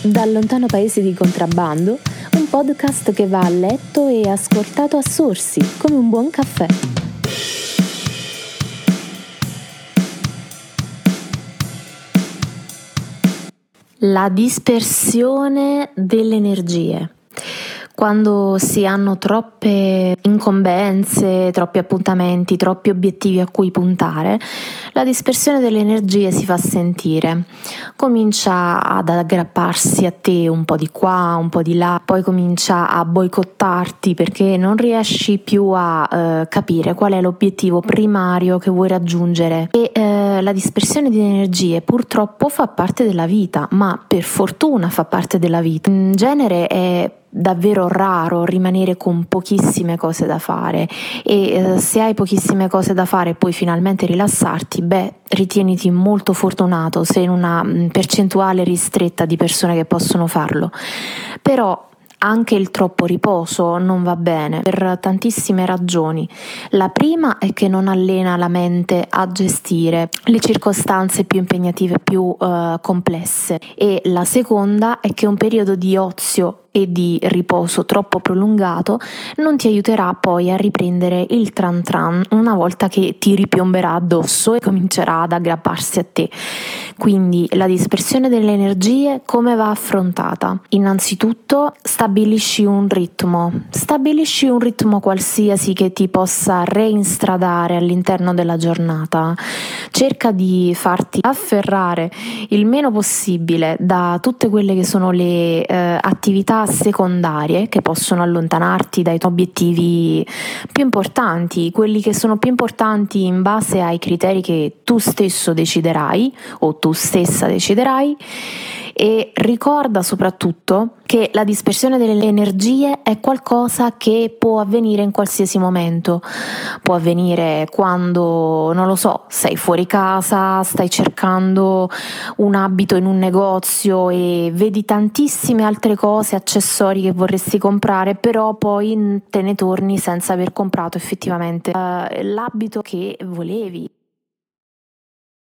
Dal lontano paese di contrabbando, un podcast che va a letto e ascoltato a sorsi, come un buon caffè. La dispersione delle energie quando si hanno troppe incombenze, troppi appuntamenti, troppi obiettivi a cui puntare, la dispersione delle energie si fa sentire. Comincia ad aggrapparsi a te un po' di qua, un po' di là, poi comincia a boicottarti perché non riesci più a eh, capire qual è l'obiettivo primario che vuoi raggiungere e eh, la dispersione di energie purtroppo fa parte della vita, ma per fortuna fa parte della vita. In genere è davvero raro rimanere con pochissime cose da fare e eh, se hai pochissime cose da fare e puoi finalmente rilassarti, beh, ritieniti molto fortunato se in una mm, percentuale ristretta di persone che possono farlo. Però anche il troppo riposo non va bene per tantissime ragioni. La prima è che non allena la mente a gestire le circostanze più impegnative, più uh, complesse e la seconda è che un periodo di ozio e di riposo troppo prolungato non ti aiuterà poi a riprendere il tran tran una volta che ti ripiomberà addosso e comincerà ad aggrapparsi a te. Quindi la dispersione delle energie come va affrontata? Innanzitutto stabilisci un ritmo, stabilisci un ritmo qualsiasi che ti possa reinstradare all'interno della giornata. Cerca di farti afferrare il meno possibile da tutte quelle che sono le eh, attività secondarie che possono allontanarti dai tuoi obiettivi più importanti, quelli che sono più importanti in base ai criteri che tu stesso deciderai o tu stessa deciderai e ricorda soprattutto che la dispersione delle energie è qualcosa che può avvenire in qualsiasi momento. Può avvenire quando, non lo so, sei fuori casa, stai cercando un abito in un negozio e vedi tantissime altre cose, accessori che vorresti comprare, però poi te ne torni senza aver comprato effettivamente uh, l'abito che volevi.